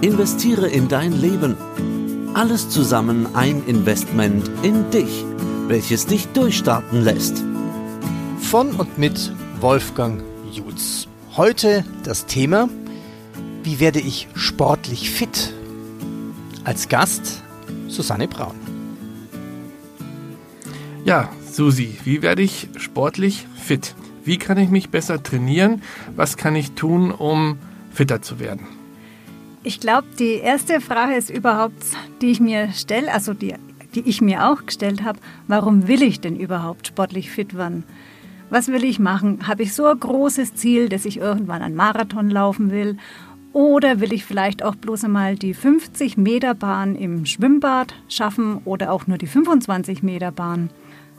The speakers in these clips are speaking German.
investiere in dein Leben. Alles zusammen ein Investment in dich, welches dich durchstarten lässt. Von und mit Wolfgang Jutz. Heute das Thema, wie werde ich sportlich fit? Als Gast Susanne Braun. Ja, Susi, wie werde ich sportlich fit? Wie kann ich mich besser trainieren? Was kann ich tun, um fitter zu werden? Ich glaube, die erste Frage ist überhaupt, die ich mir stelle, also die, die ich mir auch gestellt habe, warum will ich denn überhaupt sportlich fit werden? Was will ich machen? Habe ich so ein großes Ziel, dass ich irgendwann einen Marathon laufen will? Oder will ich vielleicht auch bloß einmal die 50 Meter Bahn im Schwimmbad schaffen oder auch nur die 25 Meter Bahn?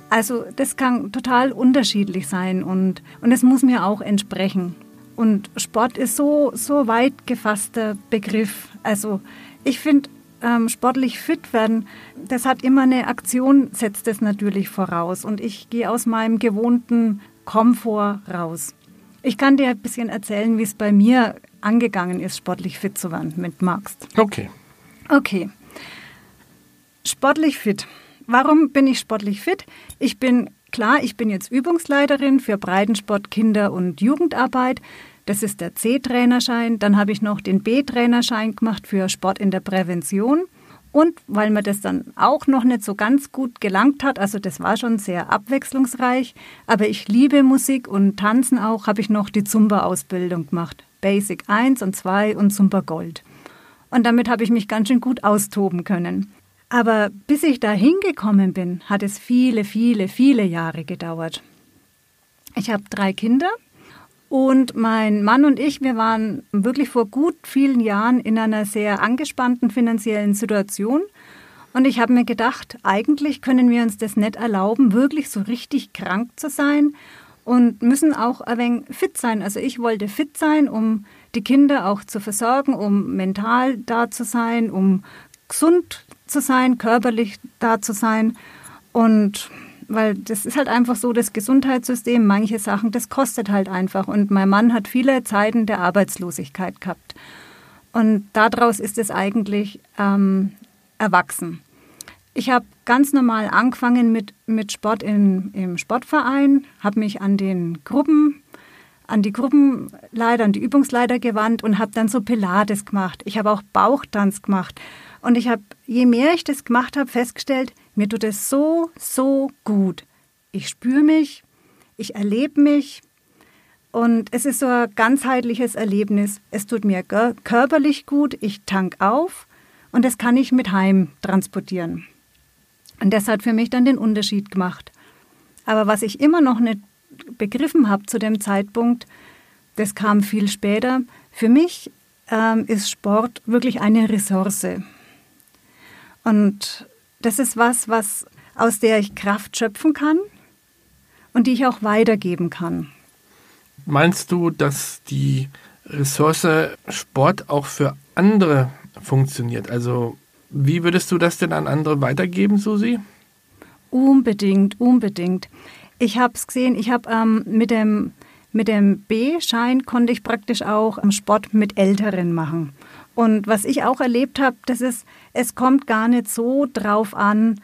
Also das kann total unterschiedlich sein und, und es muss mir auch entsprechen. Und Sport ist so, so weit gefasster Begriff. Also ich finde, ähm, sportlich fit werden, das hat immer eine Aktion, setzt es natürlich voraus. Und ich gehe aus meinem gewohnten Komfort raus. Ich kann dir ein bisschen erzählen, wie es bei mir angegangen ist, sportlich fit zu werden, wenn du magst. Okay. Okay. Sportlich fit. Warum bin ich sportlich fit? Ich bin klar, ich bin jetzt Übungsleiterin für Breitensport, Kinder- und Jugendarbeit. Das ist der C-Trainerschein. Dann habe ich noch den B-Trainerschein gemacht für Sport in der Prävention. Und weil mir das dann auch noch nicht so ganz gut gelangt hat, also das war schon sehr abwechslungsreich, aber ich liebe Musik und Tanzen auch, habe ich noch die Zumba-Ausbildung gemacht. Basic 1 und 2 und Zumba Gold. Und damit habe ich mich ganz schön gut austoben können. Aber bis ich da hingekommen bin, hat es viele, viele, viele Jahre gedauert. Ich habe drei Kinder und mein Mann und ich, wir waren wirklich vor gut vielen Jahren in einer sehr angespannten finanziellen Situation. Und ich habe mir gedacht, eigentlich können wir uns das nicht erlauben, wirklich so richtig krank zu sein und müssen auch ein wenig fit sein. Also ich wollte fit sein, um die Kinder auch zu versorgen, um mental da zu sein, um gesund zu sein, körperlich da zu sein. Und weil das ist halt einfach so, das Gesundheitssystem, manche Sachen, das kostet halt einfach. Und mein Mann hat viele Zeiten der Arbeitslosigkeit gehabt. Und daraus ist es eigentlich ähm, erwachsen. Ich habe ganz normal angefangen mit, mit Sport in, im Sportverein, habe mich an den Gruppen, an die Gruppenleiter, an die Übungsleiter gewandt und habe dann so Pilates gemacht. Ich habe auch Bauchtanz gemacht. Und ich habe, je mehr ich das gemacht habe, festgestellt, mir tut es so, so gut. Ich spüre mich, ich erlebe mich und es ist so ein ganzheitliches Erlebnis. Es tut mir körperlich gut, ich tank auf und das kann ich mit heim transportieren. Und das hat für mich dann den Unterschied gemacht. Aber was ich immer noch nicht begriffen habe zu dem Zeitpunkt, das kam viel später. Für mich ähm, ist Sport wirklich eine Ressource. Und das ist was, was aus der ich Kraft schöpfen kann und die ich auch weitergeben kann. Meinst du, dass die Ressource Sport auch für andere funktioniert? Also wie würdest du das denn an andere weitergeben, Susi? Unbedingt, unbedingt. Ich habe es gesehen, ich habe ähm, mit dem, mit dem B-Schein konnte ich praktisch auch Sport mit Älteren machen. Und was ich auch erlebt habe, das ist, es kommt gar nicht so drauf an,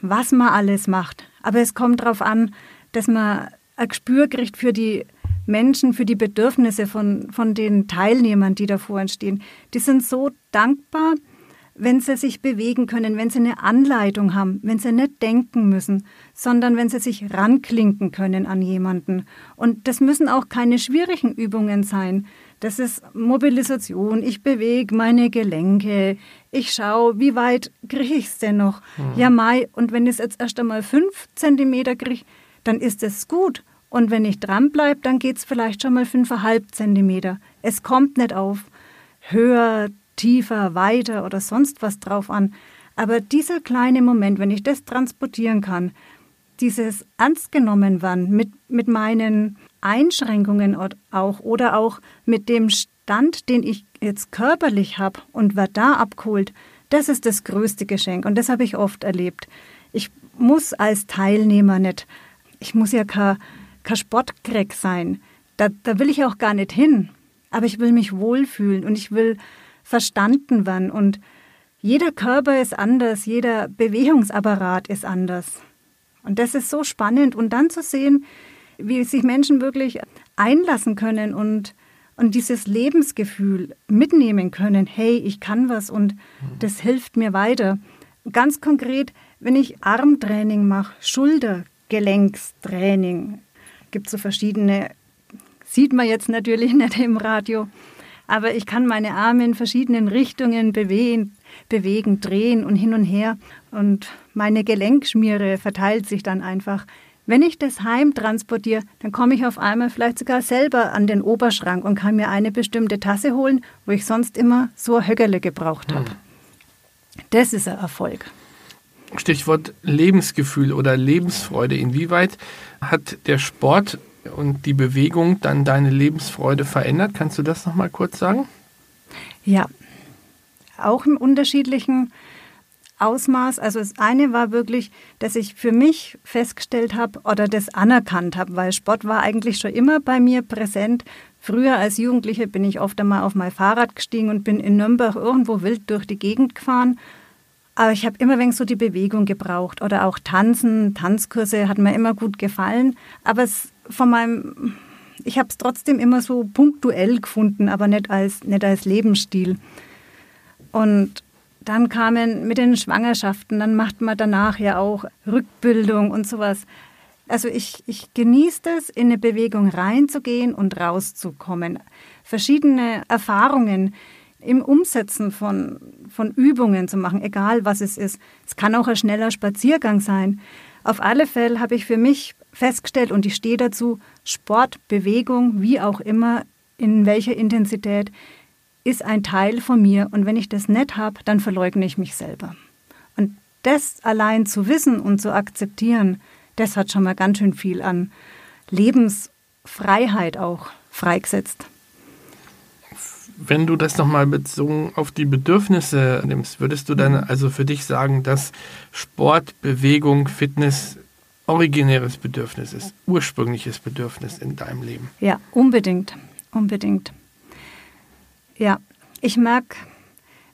was man alles macht. Aber es kommt darauf an, dass man ein Gespür kriegt für die Menschen, für die Bedürfnisse von, von den Teilnehmern, die davor entstehen. Die sind so dankbar, wenn sie sich bewegen können, wenn sie eine Anleitung haben, wenn sie nicht denken müssen, sondern wenn sie sich ranklinken können an jemanden. Und das müssen auch keine schwierigen Übungen sein. Das ist Mobilisation. Ich bewege meine Gelenke. Ich schaue, wie weit kriege ich es denn noch? Mhm. Ja, Mai. Und wenn ich es jetzt erst einmal fünf Zentimeter kriege, dann ist es gut. Und wenn ich dranbleibe, dann geht es vielleicht schon mal fünfeinhalb Zentimeter. Es kommt nicht auf höher, tiefer, weiter oder sonst was drauf an. Aber dieser kleine Moment, wenn ich das transportieren kann, dieses ernst genommen werden mit, mit meinen Einschränkungen auch oder auch mit dem Stand, den ich jetzt körperlich habe und wer da abgeholt, das ist das größte Geschenk und das habe ich oft erlebt. Ich muss als Teilnehmer nicht, ich muss ja kein, kein Sportkreck sein, da, da will ich auch gar nicht hin, aber ich will mich wohlfühlen und ich will verstanden werden. Und jeder Körper ist anders, jeder Bewegungsapparat ist anders. Und das ist so spannend. Und dann zu sehen, wie sich Menschen wirklich einlassen können und, und dieses Lebensgefühl mitnehmen können. Hey, ich kann was und das hilft mir weiter. Ganz konkret, wenn ich Armtraining mache, Schultergelenkstraining, gibt es so verschiedene, sieht man jetzt natürlich nicht im Radio, aber ich kann meine Arme in verschiedenen Richtungen bewegen, bewegen, drehen und hin und her und meine Gelenkschmiere verteilt sich dann einfach. Wenn ich das heim transportiere, dann komme ich auf einmal vielleicht sogar selber an den Oberschrank und kann mir eine bestimmte Tasse holen, wo ich sonst immer so Höckerle gebraucht habe. Hm. Das ist ein Erfolg. Stichwort Lebensgefühl oder Lebensfreude. Inwieweit hat der Sport und die Bewegung dann deine Lebensfreude verändert? Kannst du das nochmal kurz sagen? Ja, auch im unterschiedlichen Ausmaß. Also das eine war wirklich, dass ich für mich festgestellt habe oder das anerkannt habe, weil Sport war eigentlich schon immer bei mir präsent. Früher als Jugendliche bin ich oft einmal auf mein Fahrrad gestiegen und bin in Nürnberg irgendwo wild durch die Gegend gefahren. Aber ich habe immer wenig so die Bewegung gebraucht oder auch Tanzen, Tanzkurse hat mir immer gut gefallen. Aber es von meinem, ich habe es trotzdem immer so punktuell gefunden, aber nicht als, nicht als Lebensstil. Und dann kamen mit den Schwangerschaften, dann macht man danach ja auch Rückbildung und sowas. Also ich, ich genieße es, in eine Bewegung reinzugehen und rauszukommen. Verschiedene Erfahrungen im Umsetzen von, von Übungen zu machen, egal was es ist. Es kann auch ein schneller Spaziergang sein. Auf alle Fälle habe ich für mich festgestellt und ich stehe dazu, Sport, Bewegung, wie auch immer, in welcher Intensität, ist ein Teil von mir und wenn ich das nicht habe, dann verleugne ich mich selber. Und das allein zu wissen und zu akzeptieren, das hat schon mal ganz schön viel an Lebensfreiheit auch freigesetzt. Wenn du das nochmal bezogen auf die Bedürfnisse nimmst, würdest du dann also für dich sagen, dass Sport, Bewegung, Fitness originäres Bedürfnis ist, ursprüngliches Bedürfnis in deinem Leben? Ja, unbedingt, unbedingt. Ja, ich merke,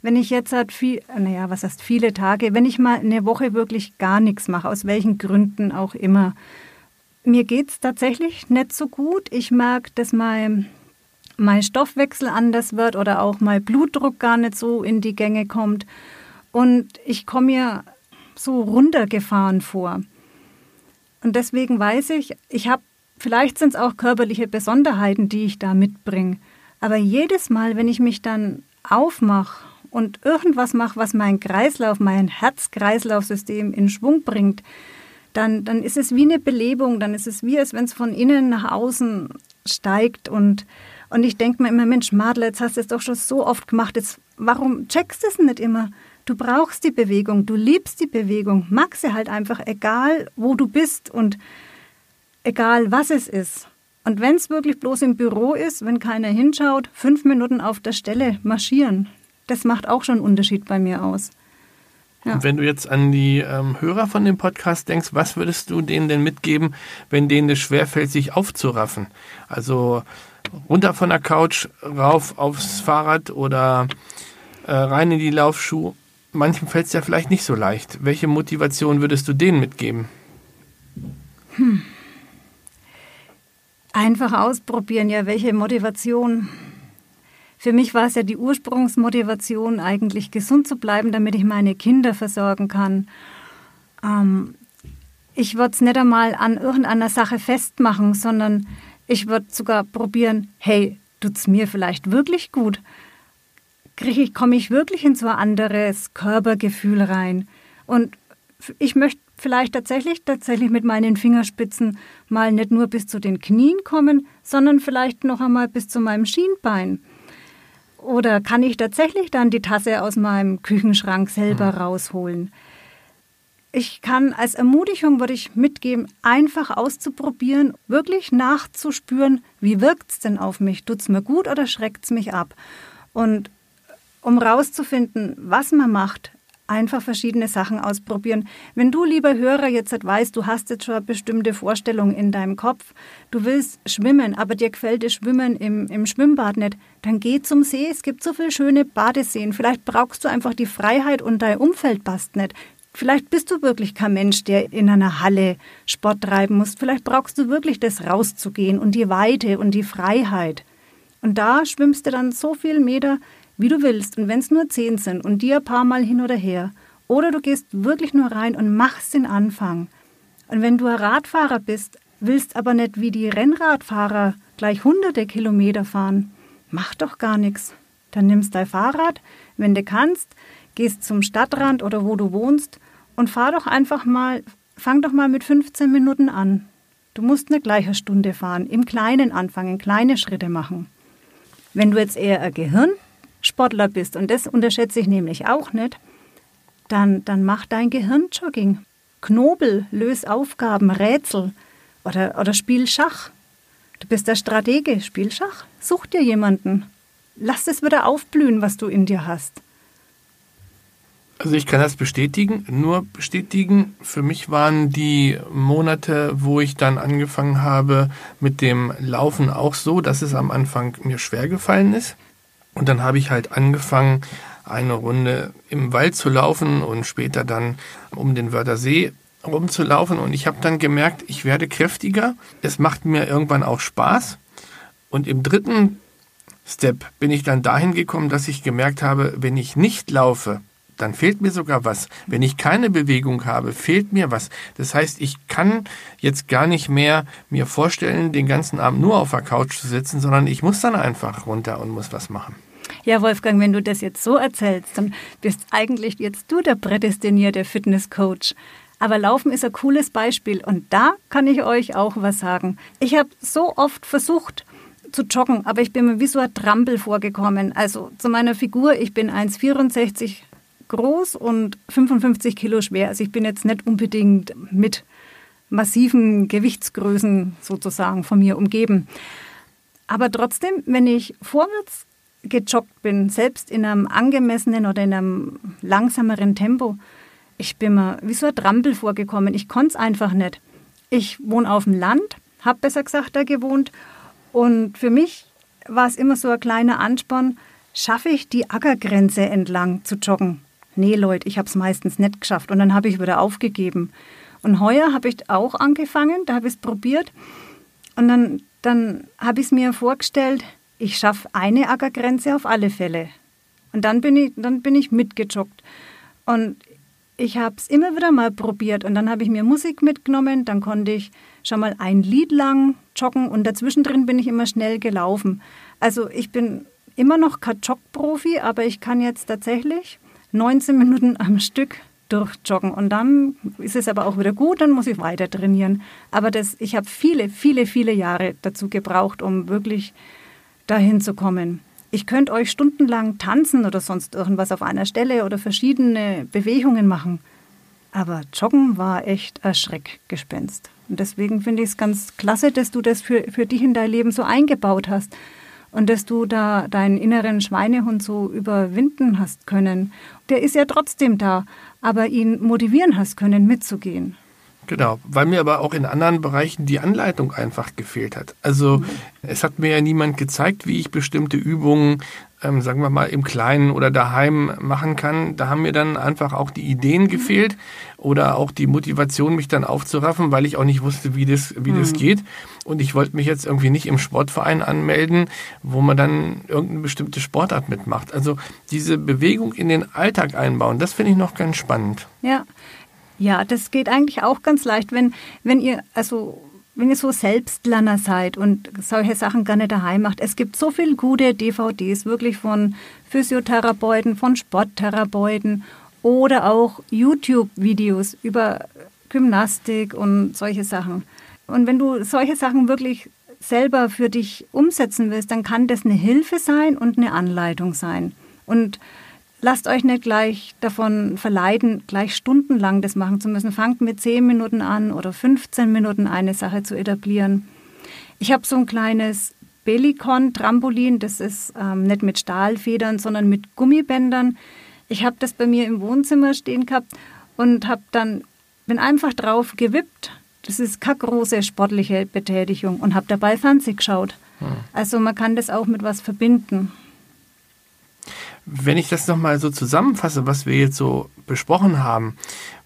wenn ich jetzt halt viel, naja, was heißt viele Tage, wenn ich mal eine Woche wirklich gar nichts mache, aus welchen Gründen auch immer, mir geht es tatsächlich nicht so gut. Ich merke, dass mein, mein Stoffwechsel anders wird oder auch mein Blutdruck gar nicht so in die Gänge kommt. Und ich komme mir so runtergefahren vor. Und deswegen weiß ich, ich habe, vielleicht sind es auch körperliche Besonderheiten, die ich da mitbringe. Aber jedes Mal, wenn ich mich dann aufmache und irgendwas mache, was mein Kreislauf, mein Herz-Kreislauf-System in Schwung bringt, dann, dann ist es wie eine Belebung, dann ist es wie, als wenn es von innen nach außen steigt. Und, und ich denke mir immer, Mensch, Madler, jetzt hast du es doch schon so oft gemacht, jetzt, warum checkst du es nicht immer? Du brauchst die Bewegung, du liebst die Bewegung, magst sie halt einfach, egal wo du bist und egal was es ist. Und wenn es wirklich bloß im Büro ist, wenn keiner hinschaut, fünf Minuten auf der Stelle marschieren. Das macht auch schon einen Unterschied bei mir aus. Ja. Und wenn du jetzt an die ähm, Hörer von dem Podcast denkst, was würdest du denen denn mitgeben, wenn denen es schwerfällt, sich aufzuraffen? Also runter von der Couch, rauf aufs Fahrrad oder äh, rein in die Laufschuhe. Manchem fällt es ja vielleicht nicht so leicht. Welche Motivation würdest du denen mitgeben? Hm. Einfach ausprobieren, ja, welche Motivation. Für mich war es ja die Ursprungsmotivation, eigentlich gesund zu bleiben, damit ich meine Kinder versorgen kann. Ähm, ich würde es nicht einmal an irgendeiner Sache festmachen, sondern ich würde sogar probieren, hey, tut es mir vielleicht wirklich gut? Ich, komme ich wirklich in so ein anderes Körpergefühl rein? Und ich möchte vielleicht tatsächlich, tatsächlich mit meinen Fingerspitzen mal nicht nur bis zu den Knien kommen, sondern vielleicht noch einmal bis zu meinem Schienbein. Oder kann ich tatsächlich dann die Tasse aus meinem Küchenschrank selber mhm. rausholen? Ich kann als Ermutigung würde ich mitgeben, einfach auszuprobieren, wirklich nachzuspüren, wie wirkt es denn auf mich? Tut es mir gut oder schreckt es mich ab? Und um rauszufinden, was man macht, einfach verschiedene Sachen ausprobieren. Wenn du, lieber Hörer, jetzt weißt, du hast jetzt schon eine bestimmte Vorstellung in deinem Kopf, du willst schwimmen, aber dir gefällt das Schwimmen im, im Schwimmbad nicht, dann geh zum See. Es gibt so viele schöne Badeseen. Vielleicht brauchst du einfach die Freiheit und dein Umfeld passt nicht. Vielleicht bist du wirklich kein Mensch, der in einer Halle Sport treiben muss. Vielleicht brauchst du wirklich das rauszugehen und die Weite und die Freiheit. Und da schwimmst du dann so viel Meter, wie du willst. Und wenn es nur zehn sind und dir ein paar Mal hin oder her. Oder du gehst wirklich nur rein und machst den Anfang. Und wenn du ein Radfahrer bist, willst aber nicht wie die Rennradfahrer gleich hunderte Kilometer fahren, mach doch gar nichts. Dann nimmst dein Fahrrad, wenn du kannst, gehst zum Stadtrand oder wo du wohnst und fahr doch einfach mal, fang doch mal mit 15 Minuten an. Du musst eine gleiche Stunde fahren, im Kleinen anfangen, kleine Schritte machen. Wenn du jetzt eher ein Gehirn Sportler bist, und das unterschätze ich nämlich auch nicht, dann, dann mach dein Gehirnjogging. Knobel, löse Aufgaben, Rätsel oder, oder spiel Schach. Du bist der Stratege, spiel Schach. Such dir jemanden. Lass es wieder aufblühen, was du in dir hast. Also ich kann das bestätigen, nur bestätigen. Für mich waren die Monate, wo ich dann angefangen habe mit dem Laufen auch so, dass es am Anfang mir schwer gefallen ist. Und dann habe ich halt angefangen, eine Runde im Wald zu laufen und später dann um den Wörthersee rumzulaufen. Und ich habe dann gemerkt, ich werde kräftiger. Es macht mir irgendwann auch Spaß. Und im dritten Step bin ich dann dahin gekommen, dass ich gemerkt habe, wenn ich nicht laufe, dann fehlt mir sogar was. Wenn ich keine Bewegung habe, fehlt mir was. Das heißt, ich kann jetzt gar nicht mehr mir vorstellen, den ganzen Abend nur auf der Couch zu sitzen, sondern ich muss dann einfach runter und muss was machen. Ja, Wolfgang, wenn du das jetzt so erzählst, dann bist eigentlich jetzt du der prädestinierte Fitnesscoach. Aber Laufen ist ein cooles Beispiel und da kann ich euch auch was sagen. Ich habe so oft versucht zu joggen, aber ich bin mir wie so ein Trampel vorgekommen. Also zu meiner Figur, ich bin 1,64 groß und 55 Kilo schwer. Also ich bin jetzt nicht unbedingt mit massiven Gewichtsgrößen sozusagen von mir umgeben. Aber trotzdem, wenn ich vorwärts gejoggt bin, selbst in einem angemessenen oder in einem langsameren Tempo, ich bin mir wie so ein Trampel vorgekommen. Ich konnte es einfach nicht. Ich wohne auf dem Land, habe besser gesagt da gewohnt. Und für mich war es immer so ein kleiner Ansporn, schaffe ich die Ackergrenze entlang zu joggen. Nee, Leute, ich habe es meistens nicht geschafft und dann habe ich wieder aufgegeben. Und heuer habe ich auch angefangen, da habe ich es probiert. Und dann, dann habe ich es mir vorgestellt, ich schaffe eine Ackergrenze auf alle Fälle. Und dann bin ich, dann bin ich mitgejoggt. Und ich habe es immer wieder mal probiert und dann habe ich mir Musik mitgenommen, dann konnte ich schon mal ein Lied lang joggen und dazwischen drin bin ich immer schnell gelaufen. Also ich bin immer noch kein Jogprofi, aber ich kann jetzt tatsächlich 19 Minuten am Stück durchjoggen und dann ist es aber auch wieder gut, dann muss ich weiter trainieren. Aber das, ich habe viele, viele, viele Jahre dazu gebraucht, um wirklich dahin zu kommen. Ich könnte euch stundenlang tanzen oder sonst irgendwas auf einer Stelle oder verschiedene Bewegungen machen. Aber Joggen war echt ein Schreckgespenst. Und deswegen finde ich es ganz klasse, dass du das für, für dich in dein Leben so eingebaut hast und dass du da deinen inneren Schweinehund so überwinden hast können. Der ist ja trotzdem da, aber ihn motivieren hast können, mitzugehen. Genau, weil mir aber auch in anderen Bereichen die Anleitung einfach gefehlt hat. Also mhm. es hat mir ja niemand gezeigt, wie ich bestimmte Übungen, ähm, sagen wir mal, im Kleinen oder daheim machen kann. Da haben mir dann einfach auch die Ideen mhm. gefehlt oder auch die Motivation, mich dann aufzuraffen, weil ich auch nicht wusste, wie das, wie mhm. das geht. Und ich wollte mich jetzt irgendwie nicht im Sportverein anmelden, wo man dann irgendeine bestimmte Sportart mitmacht. Also diese Bewegung in den Alltag einbauen, das finde ich noch ganz spannend. Ja, ja, das geht eigentlich auch ganz leicht, wenn, wenn ihr, also wenn ihr so Selbstlerner seid und solche Sachen gerne daheim macht. Es gibt so viele gute DVDs, wirklich von Physiotherapeuten, von Sporttherapeuten oder auch YouTube-Videos über Gymnastik und solche Sachen. Und wenn du solche Sachen wirklich selber für dich umsetzen willst, dann kann das eine Hilfe sein und eine Anleitung sein. Und lasst euch nicht gleich davon verleiten, gleich stundenlang das machen zu müssen. Fangt mit 10 Minuten an oder 15 Minuten eine Sache zu etablieren. Ich habe so ein kleines Bellicon-Trampolin, das ist ähm, nicht mit Stahlfedern, sondern mit Gummibändern. Ich habe das bei mir im Wohnzimmer stehen gehabt und habe dann bin einfach drauf gewippt. Das ist keine große sportliche Betätigung und habe dabei Fernsehen geschaut. Hm. Also man kann das auch mit was verbinden. Wenn ich das nochmal so zusammenfasse, was wir jetzt so besprochen haben,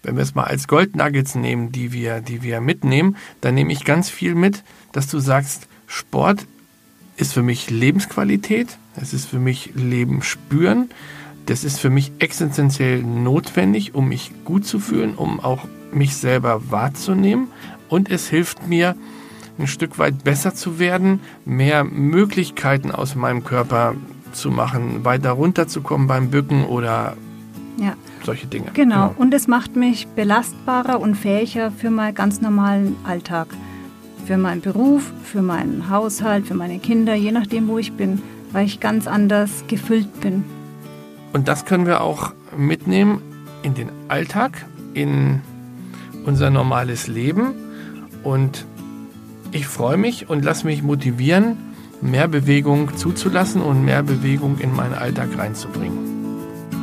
wenn wir es mal als Goldnuggets nehmen, die wir, die wir mitnehmen, dann nehme ich ganz viel mit, dass du sagst, Sport ist für mich Lebensqualität, es ist für mich Leben spüren, das ist für mich existenziell notwendig, um mich gut zu fühlen, um auch mich selber wahrzunehmen. Und es hilft mir, ein Stück weit besser zu werden, mehr Möglichkeiten aus meinem Körper zu machen, weiter runterzukommen beim Bücken oder ja. solche Dinge. Genau. genau, und es macht mich belastbarer und fähiger für meinen ganz normalen Alltag. Für meinen Beruf, für meinen Haushalt, für meine Kinder, je nachdem, wo ich bin, weil ich ganz anders gefüllt bin. Und das können wir auch mitnehmen in den Alltag, in unser normales Leben. Und ich freue mich und lasse mich motivieren, mehr Bewegung zuzulassen und mehr Bewegung in meinen Alltag reinzubringen.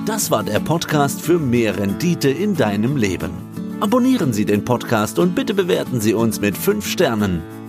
Das war der Podcast für mehr Rendite in deinem Leben. Abonnieren Sie den Podcast und bitte bewerten Sie uns mit 5 Sternen.